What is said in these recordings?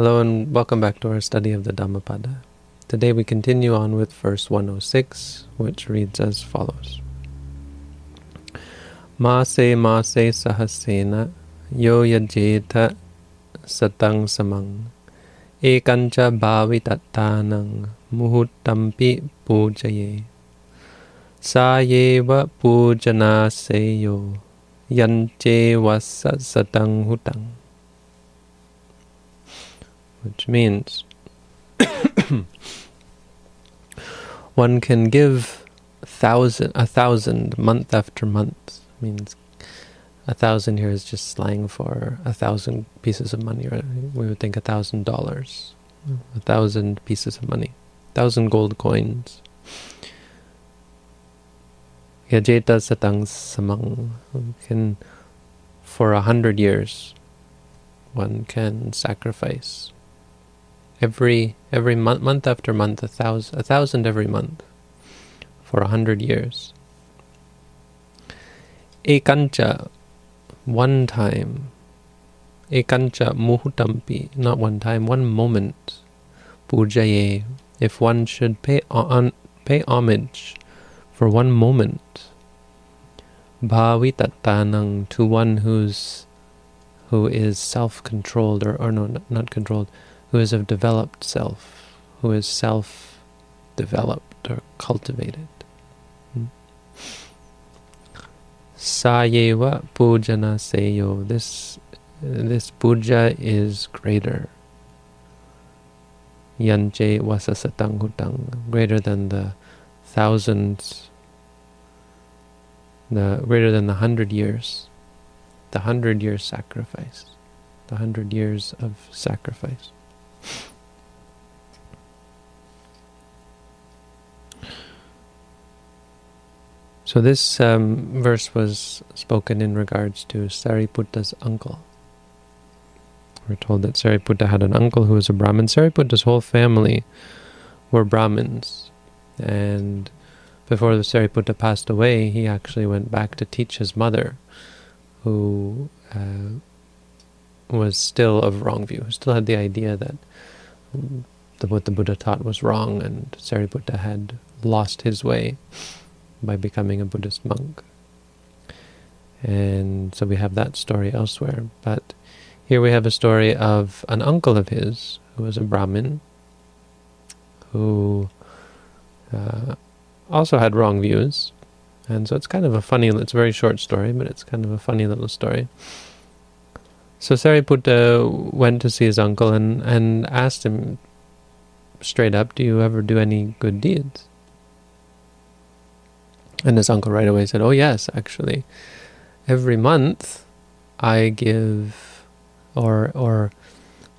Hello and welcome back to our study of the Dhammapada. Today we continue on with verse 106, which reads as follows. Mase mase sahasena yo yajeta satang samang ekancha bhavitattanang muhuttampi pujaye sayeva pujana seyo yanche vasa satang hutang which means one can give thousand a thousand month after month. Means a thousand here is just slang for a thousand pieces of money right? we would think a thousand dollars. A thousand pieces of money. Thousand gold coins. Yajeta satang samang. Can for a hundred years one can sacrifice every every month, month after month, a thousand, a thousand every month, for a hundred years. Ekancha, one time. Ekancha muhutampi, not one time, one moment. Pujaye, if one should pay on pay homage for one moment. Bhavitattanang to one who's who is self-controlled or, or no, not controlled, who is of developed self, who is self-developed or cultivated. Hmm. Sayeva pujana seyo. This this puja is greater. Yanche wasasatangutang, greater than the thousands, the greater than the hundred years, the hundred years sacrifice, the hundred years of sacrifice. So this um, verse was spoken in regards to Sariputta's uncle. We're told that Sariputta had an uncle who was a Brahmin. Sariputta's whole family were Brahmins. And before the Sariputta passed away, he actually went back to teach his mother, who uh, was still of wrong view, still had the idea that the, what the Buddha taught was wrong and Sariputta had lost his way by becoming a Buddhist monk. And so we have that story elsewhere. But here we have a story of an uncle of his who was a Brahmin who uh, also had wrong views. And so it's kind of a funny, it's a very short story, but it's kind of a funny little story. So Sariputta uh, went to see his uncle and, and asked him straight up, do you ever do any good deeds? And his uncle right away said, oh yes, actually. Every month I give, or, or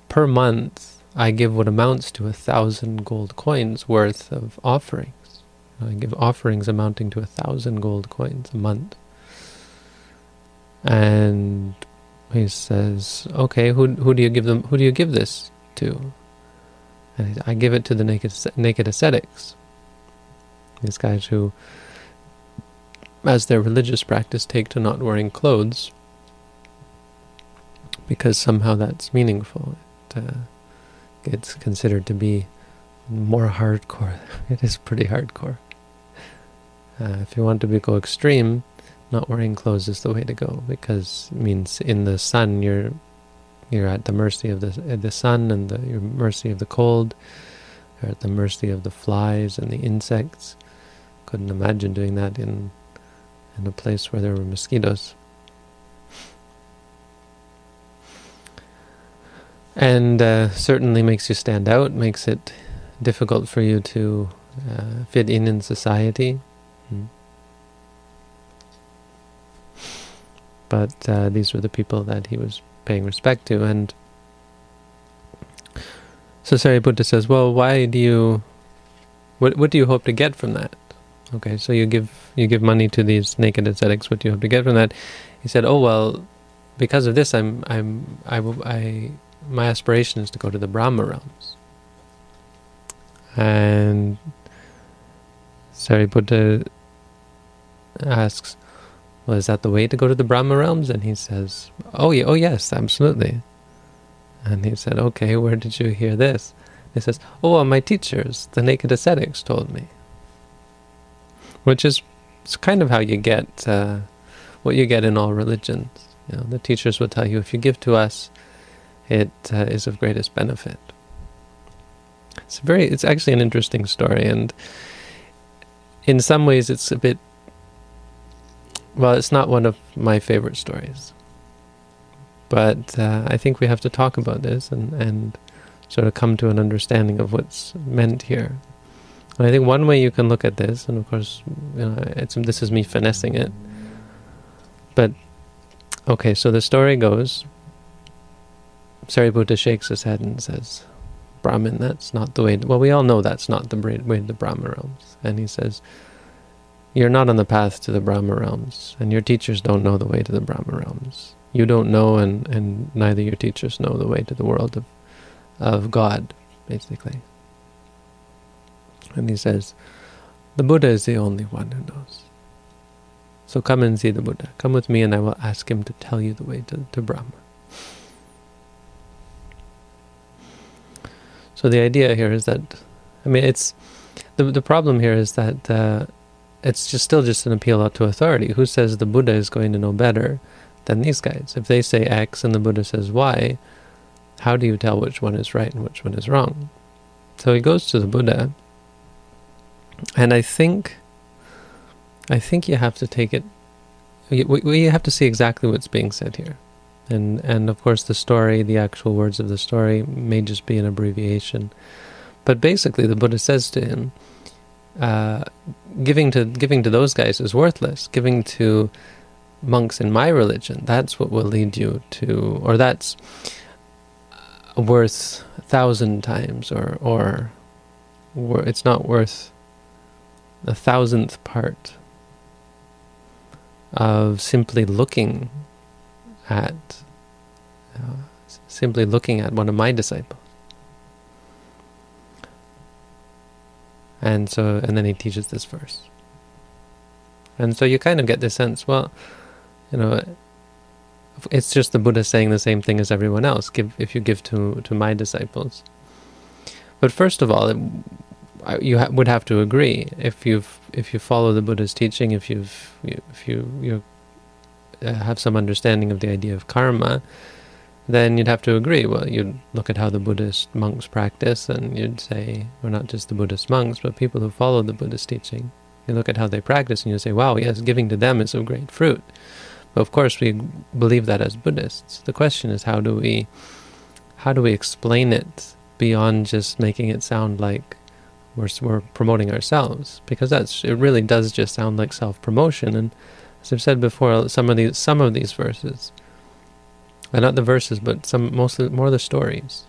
per month, I give what amounts to a thousand gold coins worth of offerings. I give offerings amounting to a thousand gold coins a month. And he says, "Okay, who who do you give them? Who do you give this to?" And I give it to the naked naked ascetics. These guys who as their religious practice take to not wearing clothes because somehow that's meaningful. It, uh, it's considered to be more hardcore. It is pretty hardcore. Uh, if you want to be, go extreme, not wearing clothes is the way to go because it means in the sun you're you're at the mercy of the the sun and the your mercy of the cold. You're at the mercy of the flies and the insects. Couldn't imagine doing that in in a place where there were mosquitoes. And uh, certainly makes you stand out, makes it difficult for you to uh, fit in in society. But uh, these were the people that he was paying respect to. And so Sariputta says, well, why do you, what, what do you hope to get from that? Okay, so you give you give money to these naked ascetics. What do you hope to get from that? He said, "Oh well, because of this, I'm I'm I, I my aspiration is to go to the Brahma realms." And Sariputta asks, "Well, is that the way to go to the Brahma realms?" And he says, "Oh yeah, oh yes, absolutely." And he said, Okay, where did you hear this? He says, Oh, well, my teachers, the naked ascetics, told me. Which is it's kind of how you get uh, what you get in all religions. You know, the teachers will tell you if you give to us, it uh, is of greatest benefit. It's very, it's actually an interesting story, and in some ways, it's a bit. Well, it's not one of my favorite stories, but uh, I think we have to talk about this and and sort of come to an understanding of what's meant here. And I think one way you can look at this, and of course, you know, it's this is me finessing it, but okay. So the story goes. Sariputta shakes his head and says, Brahmin, that's not the way. To, well, we all know that's not the way the Brahma realms. And he says, You're not on the path to the Brahma realms, and your teachers don't know the way to the Brahma realms. You don't know, and, and neither your teachers know the way to the world of, of God, basically. And he says, The Buddha is the only one who knows. So come and see the Buddha. Come with me, and I will ask him to tell you the way to, to Brahma. So the idea here is that, I mean, it's the the problem here is that uh, it's just still just an appeal out to authority. Who says the Buddha is going to know better than these guys? If they say X and the Buddha says Y, how do you tell which one is right and which one is wrong? So he goes to the Buddha, and I think, I think you have to take it. We, we have to see exactly what's being said here and and of course the story, the actual words of the story, may just be an abbreviation. But basically, the Buddha says to him, uh, "Giving to giving to those guys is worthless. Giving to monks in my religion, that's what will lead you to, or that's worth a thousand times, or or, it's not worth a thousandth part of simply looking at uh, simply looking at one of my disciples. And so, and then he teaches this verse. And so you kind of get the sense, well, you know, it's just the Buddha saying the same thing as everyone else. Give if you give to to my disciples. But first of all, it, you ha- would have to agree if you've if you follow the Buddha's teaching, if you've if you you have some understanding of the idea of karma, then you'd have to agree. Well, you'd look at how the Buddhist monks practice, and you'd say, well, not just the Buddhist monks, but people who follow the Buddhist teaching. You look at how they practice, and you say, wow, yes, giving to them is of great fruit. But of course, we believe that as Buddhists. The question is, how do we, how do we explain it beyond just making it sound like we're, we're promoting ourselves? Because that's it. Really does just sound like self-promotion, and as I've said before, some of these some of these verses, and not the verses, but some mostly more of the stories,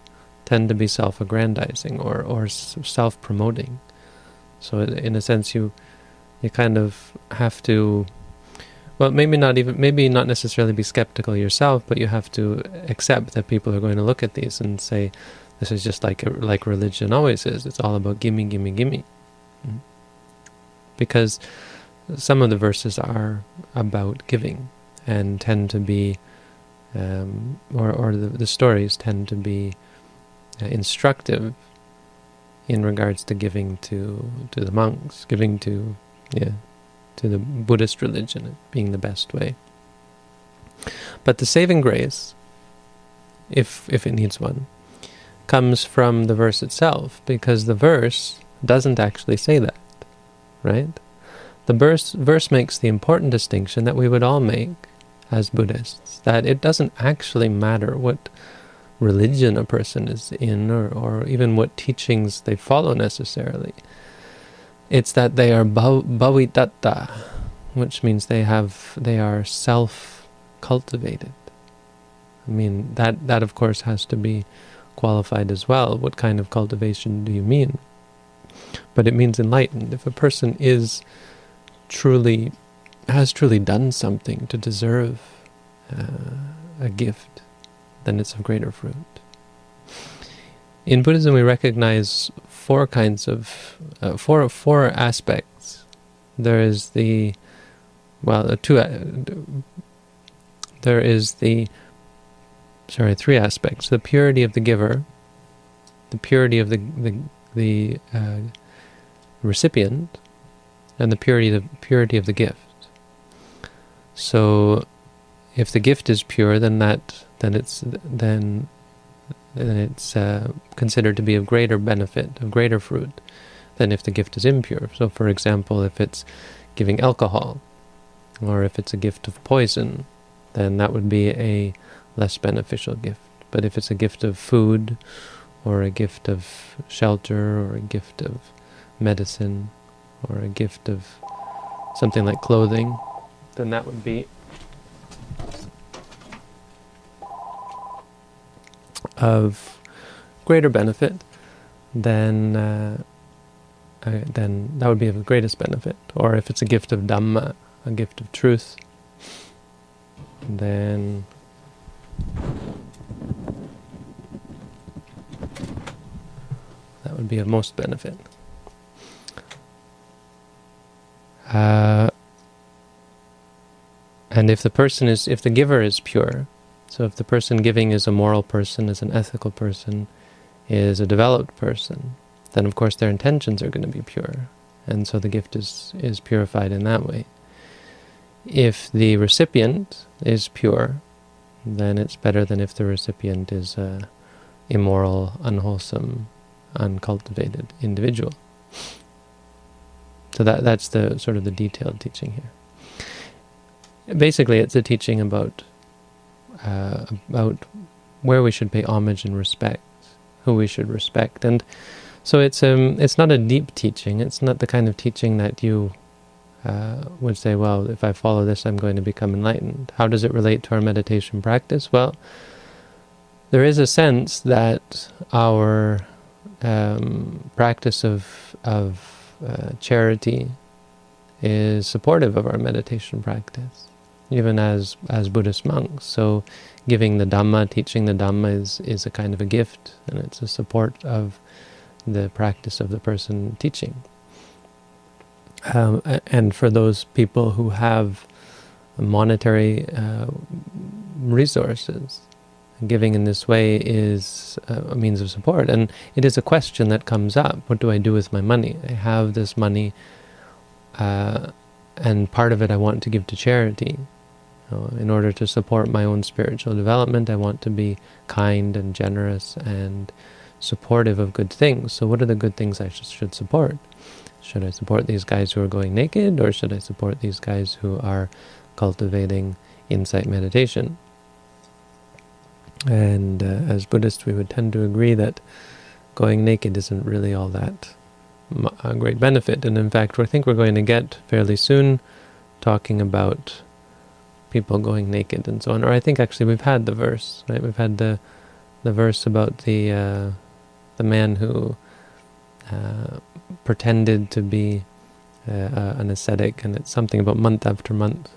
tend to be self-aggrandizing or or self-promoting. So in a sense, you you kind of have to, well, maybe not even maybe not necessarily be skeptical yourself, but you have to accept that people are going to look at these and say, this is just like like religion always is. It's all about gimme, gimme, gimme. Mm-hmm. Because some of the verses are about giving and tend to be, um, or, or the, the, stories tend to be uh, instructive in regards to giving to to the monks, giving to yeah, to the Buddhist religion being the best way. But the saving grace, if if it needs one, comes from the verse itself, because the verse doesn't actually say that, right? The verse, verse makes the important distinction that we would all make as Buddhists that it doesn't actually matter what religion a person is in or, or even what teachings they follow necessarily. It's that they are bhavitatta, which means they have they are self cultivated. I mean that that of course has to be qualified as well. What kind of cultivation do you mean? But it means enlightened. If a person is truly has truly done something to deserve uh, a gift, then it's of greater fruit. In Buddhism, we recognize four kinds of uh, four four aspects. There is the well, two. Uh, there is the sorry, three aspects: the purity of the giver, the purity of the the, the uh, recipient, and the purity the purity of the gift. So, if the gift is pure, then that then it's then then it's uh, considered to be of greater benefit, of greater fruit, than if the gift is impure. So, for example, if it's giving alcohol, or if it's a gift of poison, then that would be a less beneficial gift. But if it's a gift of food, or a gift of shelter, or a gift of medicine, or a gift of something like clothing, then that would be of greater benefit then uh, uh, then that would be of the greatest benefit. Or if it's a gift of Dhamma, a gift of truth, then that would be of most benefit. Uh, and if the person is, if the giver is pure, so if the person giving is a moral person, is an ethical person, is a developed person, then of course their intentions are going to be pure. And so the gift is, is purified in that way. If the recipient is pure, then it's better than if the recipient is a immoral, unwholesome, uncultivated individual. So that that's the sort of the detailed teaching here. Basically, it's a teaching about uh, about where we should pay homage and respect, who we should respect, and so it's um it's not a deep teaching. It's not the kind of teaching that you uh, would say, well, if I follow this, I'm going to become enlightened. How does it relate to our meditation practice? Well, there is a sense that our um, practice of of uh, charity is supportive of our meditation practice, even as as Buddhist monks. So, giving the Dhamma, teaching the Dhamma is is a kind of a gift, and it's a support of the practice of the person teaching. Um, and for those people who have monetary uh, resources, giving in this way is a means of support. And it is a question that comes up, what do I do with my money? I have this money, uh, and part of it I want to give to charity. In order to support my own spiritual development, I want to be kind and generous and supportive of good things. So what are the good things I sh should support? Should I support these guys who are going naked, or should I support these guys who are cultivating insight meditation? And uh, as Buddhists, we would tend to agree that going naked isn't really all that a great benefit. And in fact, I think we're going to get fairly soon talking about people going naked and so on. Or I think actually we've had the verse, right? We've had the the verse about the uh, the man who uh, pretended to be uh, an ascetic, and it's something about month after month.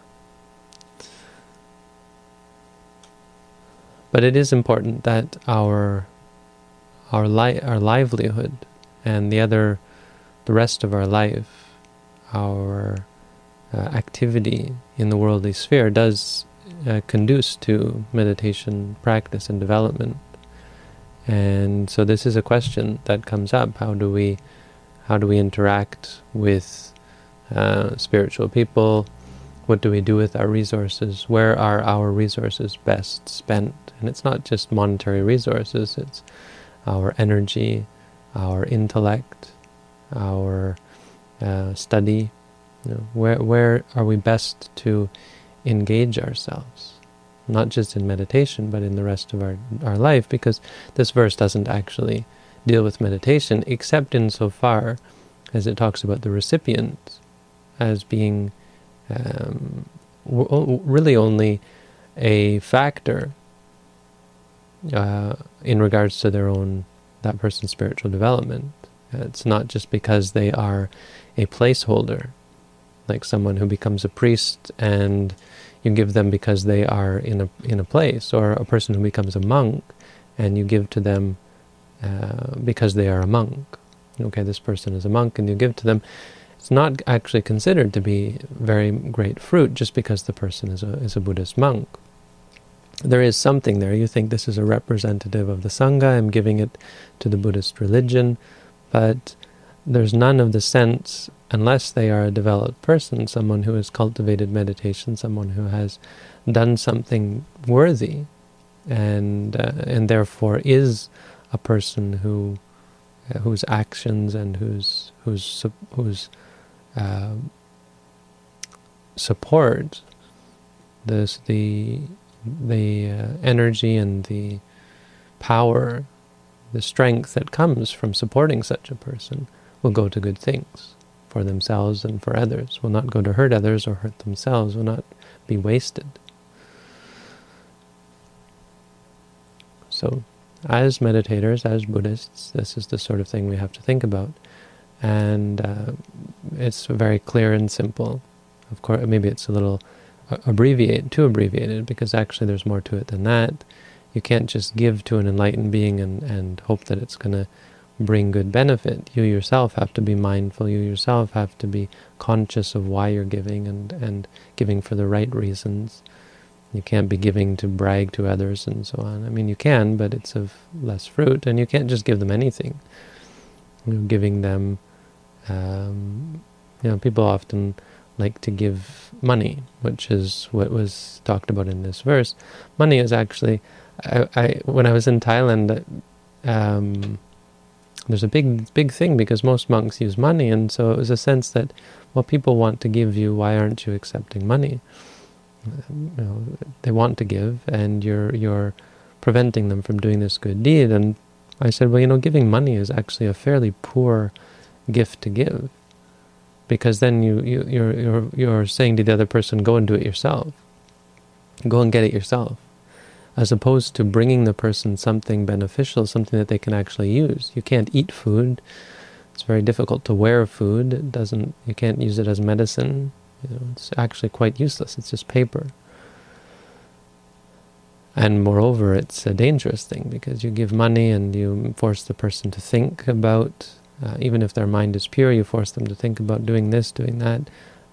But it is important that our our li our livelihood and the other, the rest of our life, our uh, activity in the worldly sphere does uh, conduce to meditation practice and development. And so this is a question that comes up. How do we how do we interact with uh, spiritual people? What do we do with our resources? Where are our resources best spent? And it's not just monetary resources, it's our energy, our intellect, our uh, study. You know, where, where are we best to engage ourselves? not just in meditation, but in the rest of our, our life, because this verse doesn't actually deal with meditation, except insofar as it talks about the recipient as being um, really only a factor uh, in regards to their own, that person's spiritual development. It's not just because they are a placeholder, like someone who becomes a priest and you give them because they are in a in a place, or a person who becomes a monk, and you give to them uh, because they are a monk. Okay, this person is a monk, and you give to them. It's not actually considered to be very great fruit just because the person is a is a Buddhist monk. there is something there. You think this is a representative of the Sangha, I'm giving it to the Buddhist religion, but there's none of the sense, unless they are a developed person, someone who has cultivated meditation, someone who has done something worthy, and uh, and therefore is a person who uh, whose actions and whose whose whose uh, support this the the uh, energy and the power, the strength that comes from supporting such a person will go to good things for themselves and for others, will not go to hurt others or hurt themselves, will not be wasted. So, as meditators, as Buddhists, this is the sort of thing we have to think about. And uh, it's very clear and simple. Of course, maybe it's a little abbreviate, too abbreviated, because actually there's more to it than that. You can't just give to an enlightened being and, and hope that it's going to bring good benefit. You yourself have to be mindful. You yourself have to be conscious of why you're giving and, and giving for the right reasons. You can't be giving to brag to others and so on. I mean, you can, but it's of less fruit, and you can't just give them anything. You know, giving them, um, you know, people often like to give money, which is what was talked about in this verse. Money is actually, I, I when I was in Thailand, um, there's a big big thing because most monks use money, and so it was a sense that, well, people want to give you, why aren't you accepting money? You know, they want to give, and you're you're preventing them from doing this good deed. And I said, well, you know, giving money is actually a fairly poor gift to give because then you, you you're you're you're saying to the other person, go and do it yourself, go and get it yourself, as opposed to bringing the person something beneficial, something that they can actually use. You can't eat food; it's very difficult to wear food. It doesn't you can't use it as medicine. You know, it's actually quite useless. It's just paper. And moreover, it's a dangerous thing because you give money and you force the person to think about uh, even if their mind is pure, you force them to think about doing this, doing that.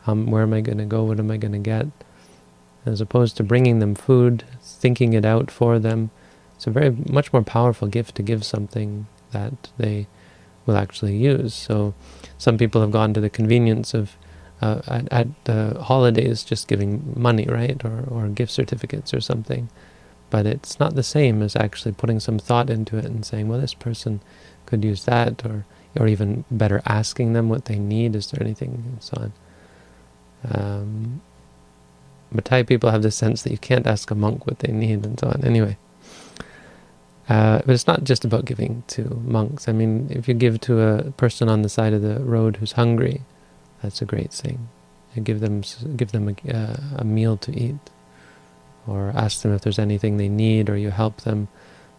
Um, where am I going to go? What am I going to get? As opposed to bringing them food, thinking it out for them. It's a very much more powerful gift to give something that they will actually use. So some people have gone to the convenience of uh, at, at uh, holidays just giving money, right, or, or gift certificates or something. But it's not the same as actually putting some thought into it and saying, well, this person could use that, or or even better asking them what they need. Is there anything and so on? Um, but Thai people have this sense that you can't ask a monk what they need and so on. Anyway, uh, but it's not just about giving to monks. I mean, if you give to a person on the side of the road who's hungry, that's a great thing. You give them give them a, uh, a meal to eat, or ask them if there's anything they need, or you help them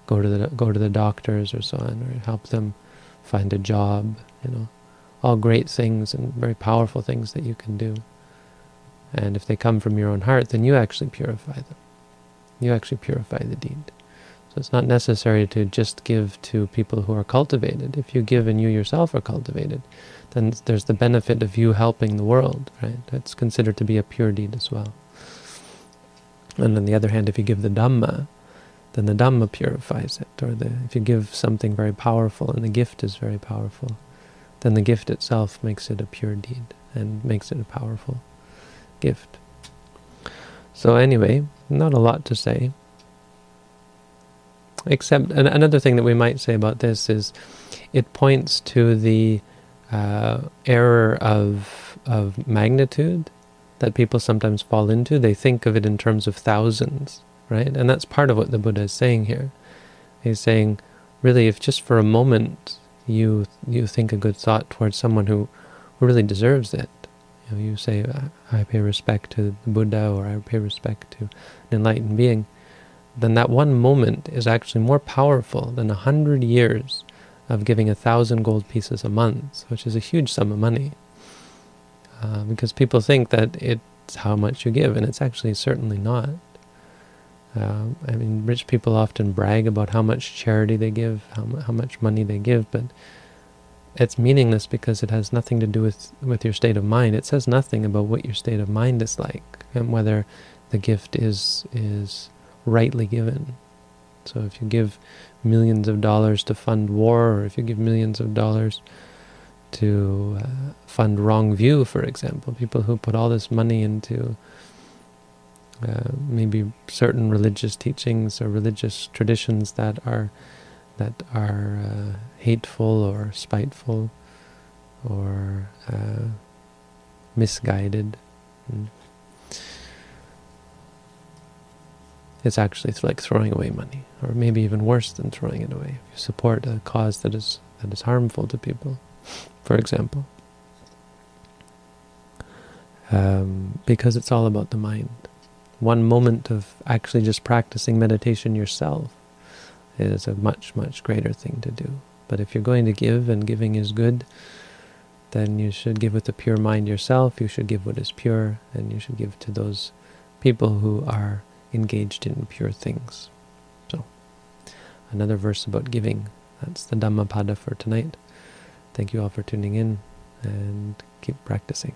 go to the go to the doctors or so on, or help them find a job, you know, all great things and very powerful things that you can do. And if they come from your own heart, then you actually purify them. You actually purify the deed. So it's not necessary to just give to people who are cultivated. If you give and you yourself are cultivated, then there's the benefit of you helping the world, right? That's considered to be a pure deed as well. And on the other hand, if you give the Dhamma, then the Dhamma purifies it. Or the, if you give something very powerful and the gift is very powerful, then the gift itself makes it a pure deed and makes it a powerful gift. So anyway, not a lot to say. Except another thing that we might say about this is it points to the uh, error of of magnitude that people sometimes fall into. They think of it in terms of thousands right? And that's part of what the Buddha is saying here. He's saying, really, if just for a moment you you think a good thought towards someone who, who really deserves it, you know, you say, I pay respect to the Buddha or I pay respect to an enlightened being, then that one moment is actually more powerful than a hundred years of giving a thousand gold pieces a month, which is a huge sum of money. Uh, because people think that it's how much you give, and it's actually certainly not. Uh, I mean, rich people often brag about how much charity they give, how, how much money they give, but it's meaningless because it has nothing to do with, with your state of mind. It says nothing about what your state of mind is like and whether the gift is is rightly given. So if you give millions of dollars to fund war, or if you give millions of dollars to uh, fund wrong view, for example, people who put all this money into uh, maybe certain religious teachings or religious traditions that are that are uh, hateful or spiteful or uh, misguided. Mm. It's actually like throwing away money, or maybe even worse than throwing it away. If you support a cause that is that is harmful to people, for example, um, because it's all about the mind. One moment of actually just practicing meditation yourself is a much, much greater thing to do. But if you're going to give, and giving is good, then you should give with a pure mind yourself, you should give what is pure, and you should give to those people who are engaged in pure things. So, another verse about giving. That's the Dhammapada for tonight. Thank you all for tuning in, and keep practicing.